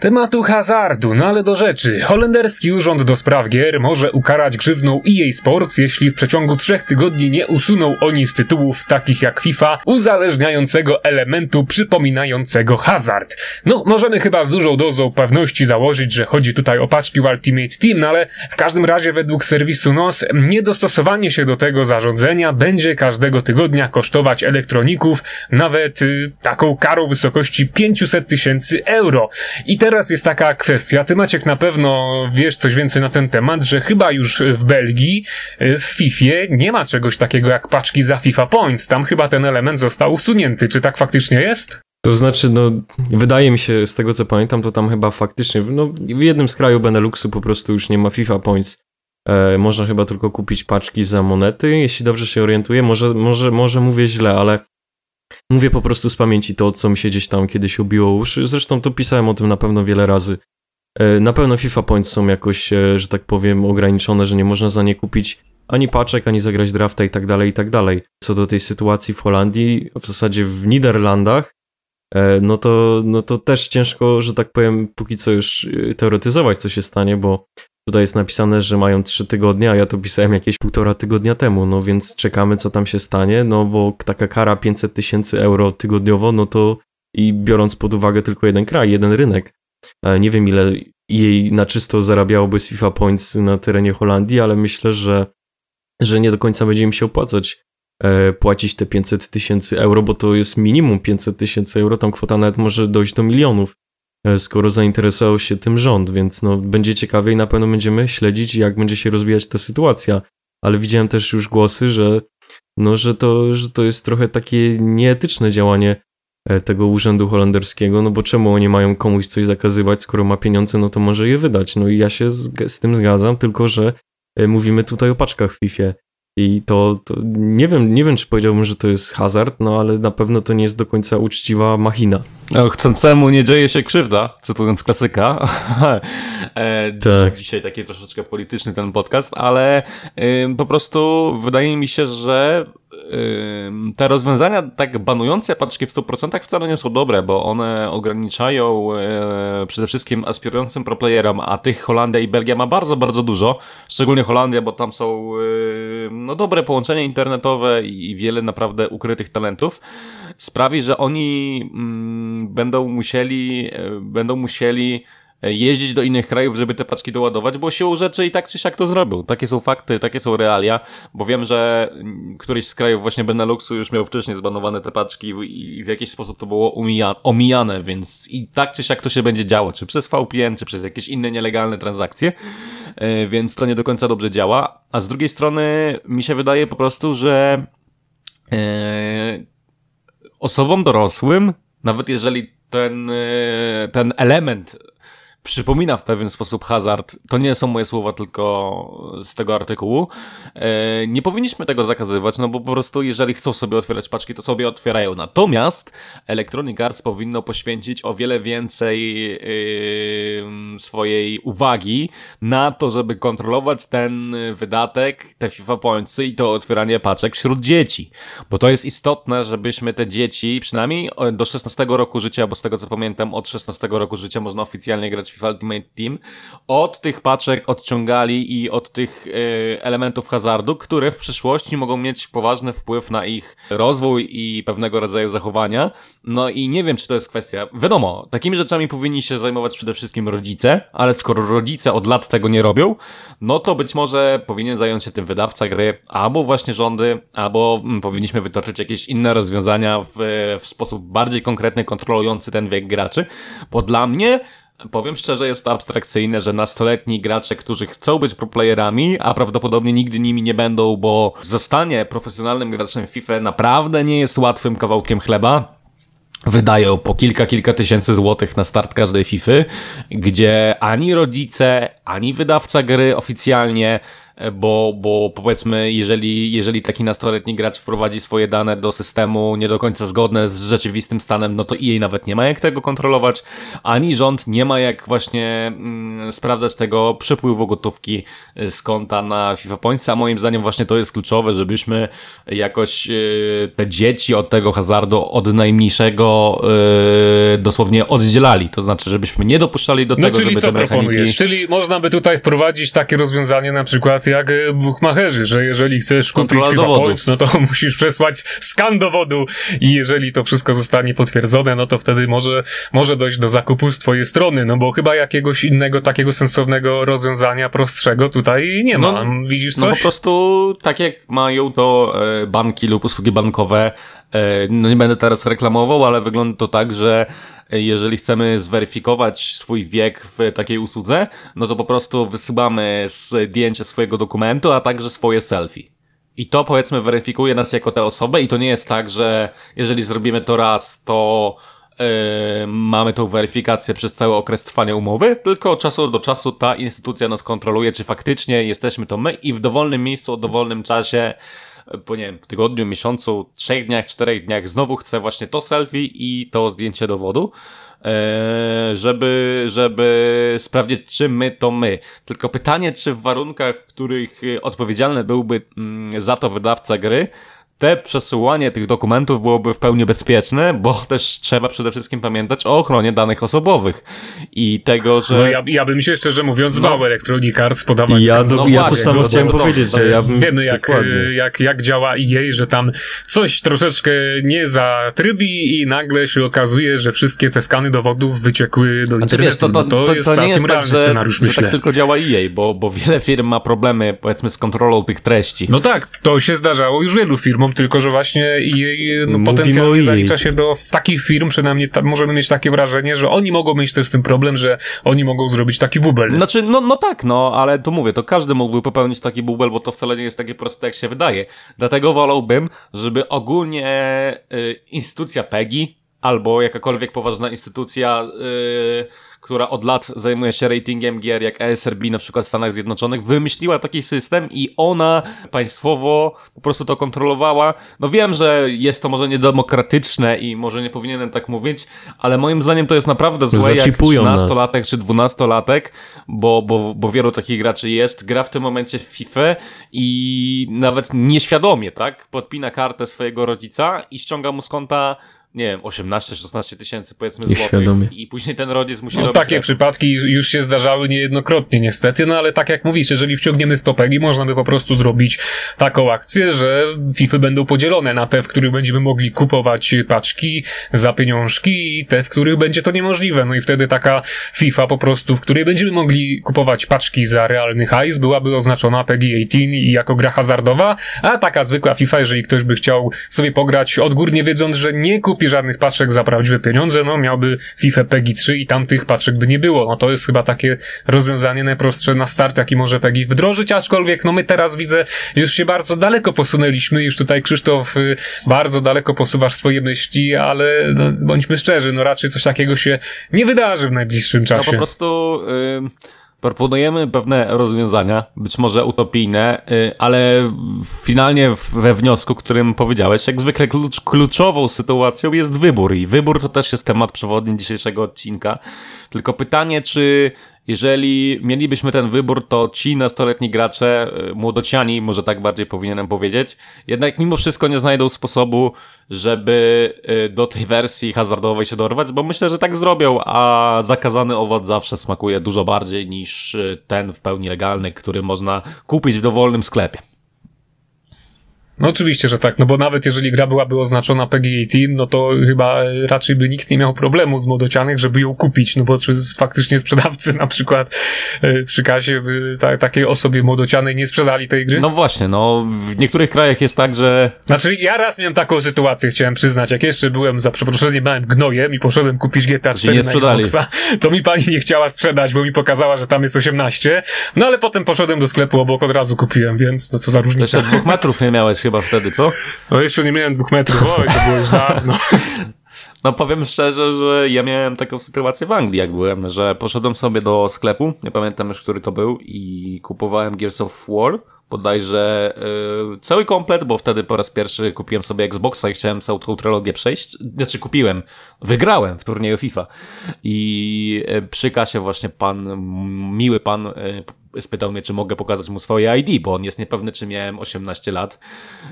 Tematu hazardu, no ale do rzeczy. Holenderski Urząd do Spraw Gier może ukarać grzywną EA Sports, jeśli w przeciągu trzech tygodni nie usuną oni z tytułów takich jak FIFA uzależniającego elementu przypominającego hazard. No, możemy chyba z dużą dozą pewności założyć, że chodzi tutaj o paczki w Ultimate Team, no ale w każdym razie według serwisu NOS niedostosowanie się do tego zarządzenia będzie każdego tygodnia kosztować elektroników nawet y, taką karą w wysokości 500 tysięcy euro. I teraz jest taka kwestia, ty Maciek na pewno wiesz coś więcej na ten temat, że chyba już w Belgii y, w FIFA nie ma czegoś takiego jak paczki za FIFA Points. Tam chyba ten element został usunięty. Czy tak faktycznie jest? To znaczy, no, wydaje mi się, z tego co pamiętam, to tam chyba faktycznie, no, w jednym z kraju Beneluxu po prostu już nie ma FIFA Points. E, można chyba tylko kupić paczki za monety, jeśli dobrze się orientuję. Może, może, może mówię źle, ale mówię po prostu z pamięci to, co mi się gdzieś tam kiedyś ubiło uszy. Zresztą to pisałem o tym na pewno wiele razy. E, na pewno FIFA Points są jakoś, e, że tak powiem, ograniczone, że nie można za nie kupić ani paczek, ani zagrać drafta i tak dalej, i tak dalej. Co do tej sytuacji w Holandii, w zasadzie w Niderlandach, no to, no to też ciężko, że tak powiem, póki co już e, teoretyzować, co się stanie, bo Tutaj jest napisane, że mają trzy tygodnie, a ja to pisałem jakieś półtora tygodnia temu, no więc czekamy, co tam się stanie, no bo taka kara 500 tysięcy euro tygodniowo, no to i biorąc pod uwagę tylko jeden kraj, jeden rynek, e, nie wiem ile jej na czysto zarabiałoby z FIFA Points na terenie Holandii, ale myślę, że, że nie do końca będzie im się opłacać. e, płacić te 500 tysięcy euro, bo to jest minimum 500 tysięcy euro, tam kwota nawet może dojść do milionów. E, skoro zainteresował się tym rząd, więc no, będzie ciekawie i na pewno będziemy śledzić, jak będzie się rozwijać ta sytuacja. Ale widziałem też już głosy, że, no, że, to, że to jest trochę takie nieetyczne działanie e, tego urzędu holenderskiego, no bo czemu oni mają komuś coś zakazywać, skoro ma pieniądze, no to może je wydać. No i ja się z, z tym zgadzam, tylko że e, mówimy tutaj o paczkach w FIFA. I to, to, nie wiem, nie wiem, czy powiedziałbym, że to jest hazard, no ale na pewno to nie jest do końca uczciwa machina. No, chcącemu nie dzieje się krzywda, cytując klasyka. e, tak. Dzisiaj taki troszeczkę polityczny ten podcast, ale y, po prostu wydaje mi się, że te rozwiązania tak banujące paczki w 100% wcale nie są dobre, bo one ograniczają e, przede wszystkim aspirującym proplayerom, a tych Holandia i Belgia ma bardzo, bardzo dużo. Szczególnie Holandia, bo tam są no, dobre połączenia internetowe i wiele naprawdę ukrytych talentów. Sprawi, że oni będą musieli, e, będą musieli jeździć do innych krajów, żeby te paczki doładować, bo siłą rzeczy i tak czy siak to zrobią. Takie są fakty, takie są realia, bo wiem, że któryś z krajów właśnie Beneluxu już miał wcześniej zbanowane te paczki i w jakiś sposób to było omijane, więc i tak czy siak to się będzie działo, czy przez VPN, czy przez jakieś inne nielegalne transakcje, e, więc to nie do końca dobrze działa. A z drugiej strony mi się wydaje po prostu, że e, osobom dorosłym, nawet jeżeli ten, e, ten element przypomina w pewien sposób hazard. To nie są moje słowa, tylko z tego artykułu. E, nie powinniśmy tego zakazywać, no bo po prostu jeżeli chcą sobie otwierać paczki, to sobie otwierają. Natomiast Electronic Arts powinno poświęcić o wiele więcej swojej uwagi na to, żeby kontrolować ten wydatek, te FIFA Pointsy i to otwieranie paczek wśród dzieci. Bo to jest istotne, żebyśmy te dzieci, przynajmniej do 16 roku życia, bo z tego co pamiętam, od 16 roku życia można oficjalnie grać FIFA Ultimate Team, od tych paczek odciągali i od tych e, elementów hazardu, które w przyszłości mogą mieć poważny wpływ na ich rozwój i pewnego rodzaju zachowania. No i nie wiem, czy to jest kwestia. Wiadomo, takimi rzeczami powinni się zajmować przede wszystkim rodzice, ale skoro rodzice od lat tego nie robią, no to być może powinien zająć się tym wydawca gry, albo właśnie rządy, albo mm, powinniśmy wytoczyć jakieś inne rozwiązania w, w sposób bardziej konkretny, kontrolujący ten wiek graczy, bo dla mnie Powiem szczerze, jest to abstrakcyjne, że nastoletni gracze, którzy chcą być proplayerami, a prawdopodobnie nigdy nimi nie będą, bo zostanie profesjonalnym graczem FIFA naprawdę nie jest łatwym kawałkiem chleba. Wydają po kilka, kilka tysięcy złotych na start każdej FIFA, gdzie ani rodzice, ani wydawca gry oficjalnie bo, bo powiedzmy, jeżeli, jeżeli taki nastoletni gracz wprowadzi swoje dane do systemu nie do końca zgodne z rzeczywistym stanem, no to jej nawet nie ma jak tego kontrolować, ani rząd nie ma jak właśnie mm, sprawdzać tego przepływu gotówki z konta na FIFA Points, a moim zdaniem właśnie to jest kluczowe, żebyśmy jakoś yy, te dzieci od tego hazardu od najmniejszego yy, dosłownie oddzielali, to znaczy, żebyśmy nie dopuszczali do no, tego, żeby te mechaniki... Czyli można by tutaj wprowadzić takie rozwiązanie na przykład jak e, buchmacherzy, że jeżeli chcesz kupić FIFA Points, no to musisz przesłać skan dowodu i jeżeli to wszystko zostanie potwierdzone, no to wtedy może, może dojść do zakupu z twojej strony, no bo chyba jakiegoś innego takiego sensownego rozwiązania prostszego tutaj nie ma. No, Widzisz coś? No po prostu tak jak mają to e, banki lub usługi bankowe, no nie będę teraz reklamował, ale wygląda to tak, że jeżeli chcemy zweryfikować swój wiek w takiej usłudze, no to po prostu wysyłamy zdjęcie swojego dokumentu, a także swoje selfie. I to powiedzmy weryfikuje nas jako tę osobę i to nie jest tak, że jeżeli zrobimy to raz, to yy, mamy tą weryfikację przez cały okres trwania umowy, tylko od czasu do czasu ta instytucja nas kontroluje, czy faktycznie jesteśmy to my i w dowolnym miejscu, o dowolnym czasie po nie wiem, tygodniu, miesiącu, trzech dniach, czterech dniach znowu chcę właśnie to selfie i to zdjęcie dowodu, e, żeby, żeby sprawdzić, czy my to my. Tylko pytanie, czy w warunkach, w których odpowiedzialny byłby mm, za to wydawca gry, te przesyłanie tych dokumentów byłoby w pełni bezpieczne, bo też trzeba przede wszystkim pamiętać o ochronie danych osobowych i tego, że... No ja, ja bym się szczerze mówiąc bał Electronic Arts podawać... Ja, do, No ja to właśnie, samo no chciałem to- powiedzieć, to że ja bym... Wiemy jak, dokładnie. jak, jak działa EA, że tam coś troszeczkę nie zatrybi i nagle się okazuje, że wszystkie te skany dowodów wyciekły do Znaczy internetu. wiesz, to, to, no to, to, jest nie całkiem jest tak, realny że, scenariusz, że tak tylko działa EA, bo, bo wiele firm ma problemy, powiedzmy, z kontrolą tych treści. No tak, to się zdarzało już wielu firmom, tylko że właśnie no, Mówimy o potencjalnie EA. zalicza się do takich firm, przynajmniej ta, możemy mieć takie wrażenie, że oni mogą mieć też z tym problem, że oni mogą zrobić taki bubel. Znaczy, no, no tak, no, ale to mówię, to każdy mógłby popełnić taki bubel, bo to wcale nie jest takie proste, jak się wydaje. Dlatego wolałbym, żeby ogólnie y, instytucja PEGI albo jakakolwiek poważna instytucja, y, która od lat zajmuje się ratingiem gier, jak ESRB na przykład w Stanach Zjednoczonych, wymyśliła taki system i ona państwowo po prostu to kontrolowała. No wiem, że jest to może niedemokratyczne i może nie powinienem tak mówić, ale moim zdaniem to jest naprawdę złe, jak Zacipują nas. 13-latek czy 12-latek, bo, bo, bo wielu takich graczy jest, gra w tym momencie w FIFA i nawet nieświadomie, tak, podpina kartę swojego rodzica i ściąga mu z konta nie wiem, 18-16 tysięcy powiedzmy złotych. i później ten rodzic musi No, robić takie przypadki już się zdarzały niejednokrotnie niestety, no ale tak jak mówisz, jeżeli wciągniemy w topegi, można by po prostu zrobić taką akcję, że FIFA będą podzielone na te, w których będziemy mogli kupować paczki za pieniążki i te, w których będzie to niemożliwe. No i wtedy taka FIFA po prostu, w której będziemy mogli kupować paczki za realny hajs, byłaby oznaczona PEGI 18 i jako gra hazardowa, a taka zwykła FIFA, jeżeli ktoś by chciał sobie pograć odgórnie wiedząc, że nie kupi żadnych paczek za prawdziwe pieniądze, no miałby FIFA PEGI 3 i tam tych paczek by nie było. No to jest chyba takie rozwiązanie najprostsze na start, jaki może PEGI wdrożyć, aczkolwiek no my teraz widzę, już się bardzo daleko posunęliśmy, już tutaj Krzysztof y, bardzo daleko posuwasz swoje myśli, ale no, bądźmy szczerzy, no raczej coś takiego się nie wydarzy w najbliższym No czasie. po prostu y, proponujemy pewne rozwiązania, być może utopijne, y, ale finalnie we wniosku, którym powiedziałeś, jak zwykle klucz, kluczową sytuacją jest wybór i wybór to też jest temat przewodni dzisiejszego odcinka. Tylko pytanie, czy jeżeli mielibyśmy ten wybór, to ci nastoletni gracze, y, młodociani, może tak bardziej powinienem powiedzieć, jednak mimo wszystko nie znajdą sposobu, żeby y, do tej wersji hazardowej się dorwać, bo myślę, że tak zrobią, a zakazany owoc zawsze smakuje dużo bardziej niż y, ten w pełni legalny, który można kupić w dowolnym sklepie. No oczywiście, że tak, no bo nawet jeżeli gra byłaby oznaczona PEGI 18, no to chyba raczej by nikt nie miał problemu z młodocianych, żeby ją kupić, no bo czy faktycznie sprzedawcy na przykład e, przy kasie by ta, takiej osobie młodocianej nie sprzedali tej gry? No właśnie, no w niektórych krajach jest tak, że Znaczy, ja raz miałem taką sytuację, chciałem przyznać, jak jeszcze byłem za przeproszeniem małym gnojem i poszedłem kupić GTA To ci 4 nie na sprzedali. Xboxa, to mi pani nie chciała sprzedać, bo mi pokazała, że tam jest 18, no ale potem poszedłem do sklepu obok, od razu kupiłem, więc no co za różnica. jeszcze dwóch metrów nie miałeś chyba wtedy, co? No jeszcze nie miałem dwóch metrów, oj, to było już dawno. No powiem szczerze, że ja miałem taką sytuację w Anglii, jak byłem, że poszedłem sobie do sklepu, nie pamiętam już, który to był, i kupowałem Gears of War, bodajże yy, cały komplet, bo wtedy po raz pierwszy kupiłem sobie Xboxa i chciałem całą tą trylogię przejść. Znaczy kupiłem, wygrałem w turnieju FIFA. I yy, przy kasie właśnie pan, miły pan yy, spytał mnie, czy mogę pokazać mu swoje ID, bo on jest niepewny, czy miałem 18 lat.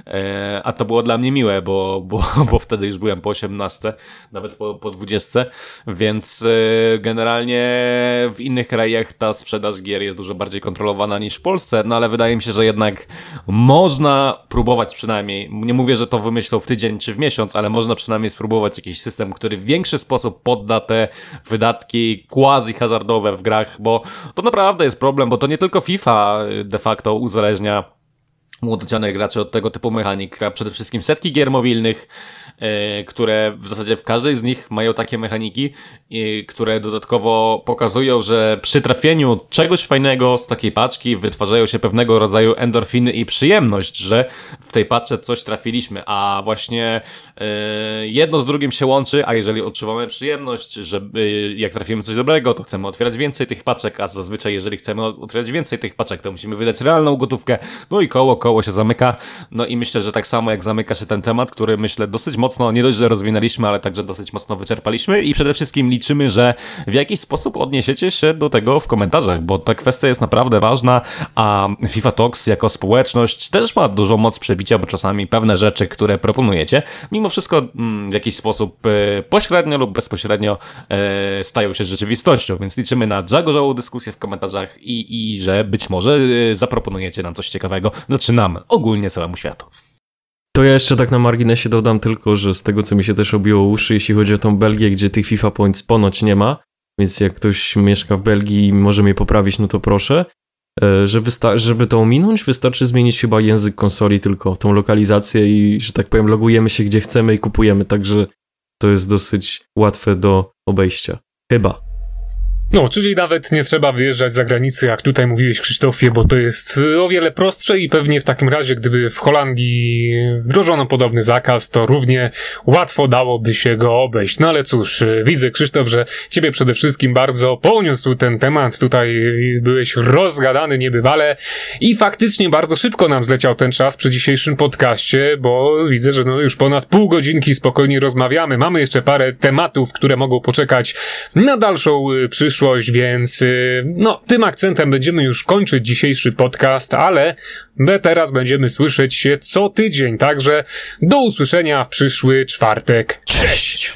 E, a to było dla mnie miłe, bo, bo, bo wtedy już byłem po 18, nawet po, po 20, więc e, generalnie w innych krajach ta sprzedaż gier jest dużo bardziej kontrolowana niż w Polsce, no ale wydaje mi się, że jednak można próbować przynajmniej, nie mówię, że to wymyślą w tydzień czy w miesiąc, ale można przynajmniej spróbować jakiś system, który w większy sposób podda te wydatki quasi-hazardowe w grach, bo to naprawdę jest problem, bo to nie tylko FIFA y, de facto uzależnia młodocianych graczy od tego typu mechanik, a przede wszystkim setki gier mobilnych, e, które w zasadzie w każdej z nich mają takie mechaniki, e, które dodatkowo pokazują, że przy trafieniu czegoś fajnego z takiej paczki wytwarzają się pewnego rodzaju endorfiny i przyjemność, że w tej paczce coś trafiliśmy, a właśnie e, jedno z drugim się łączy, a jeżeli odczuwamy przyjemność, że jak trafimy coś dobrego, to chcemy otwierać więcej tych paczek, a zazwyczaj jeżeli chcemy otwierać więcej tych paczek, to musimy wydać realną gotówkę, no i koło koło się zamyka. No i myślę, że tak samo jak zamyka się ten temat, który myślę dosyć mocno, nie dość, że rozwinęliśmy, ale także dosyć mocno wyczerpaliśmy. I przede wszystkim liczymy, że w jakiś sposób odniesiecie się do tego w komentarzach, bo ta kwestia jest naprawdę ważna, a FIFA Talks jako społeczność też ma dużą moc przebicia, bo czasami pewne rzeczy, które proponujecie, mimo wszystko mm, w jakiś sposób e, pośrednio lub bezpośrednio e, stają się rzeczywistością, więc liczymy na zagorzałą dyskusję w komentarzach i, i że być może e, zaproponujecie nam coś ciekawego, znaczy nam, ogólnie całemu światu. To ja jeszcze tak na marginesie dodam tylko, że z tego co mi się też obiło uszy, jeśli chodzi o tą Belgię, gdzie tych FIFA Points ponoć nie ma, więc jak ktoś mieszka w Belgii i może mnie poprawić, no to proszę. E, że wysta- żeby to ominąć, wystarczy zmienić chyba język konsoli, tylko tą lokalizację i, że tak powiem, logujemy się gdzie chcemy i kupujemy, także to jest dosyć łatwe do obejścia. Chyba. No, czyli nawet nie trzeba wyjeżdżać za granicę, jak tutaj mówiłeś, Krzysztofie, bo to jest y, o wiele prostsze i pewnie w takim razie, gdyby w Holandii wdrożono podobny zakaz, to równie łatwo dałoby się go obejść. No ale cóż, y, widzę, Krzysztof, że ciebie przede wszystkim bardzo poniósł ten temat. Tutaj byłeś rozgadany niebywale i faktycznie bardzo szybko nam zleciał ten czas przy dzisiejszym podcaście, bo widzę, że no już ponad pół godzinki spokojnie rozmawiamy. Mamy jeszcze parę tematów, które mogą poczekać na dalszą y, przyszłość przyszłość, więc y, no, tym akcentem będziemy już kończyć dzisiejszy podcast, ale my teraz będziemy słyszeć się co tydzień, także do usłyszenia w przyszły czwartek. Cześć!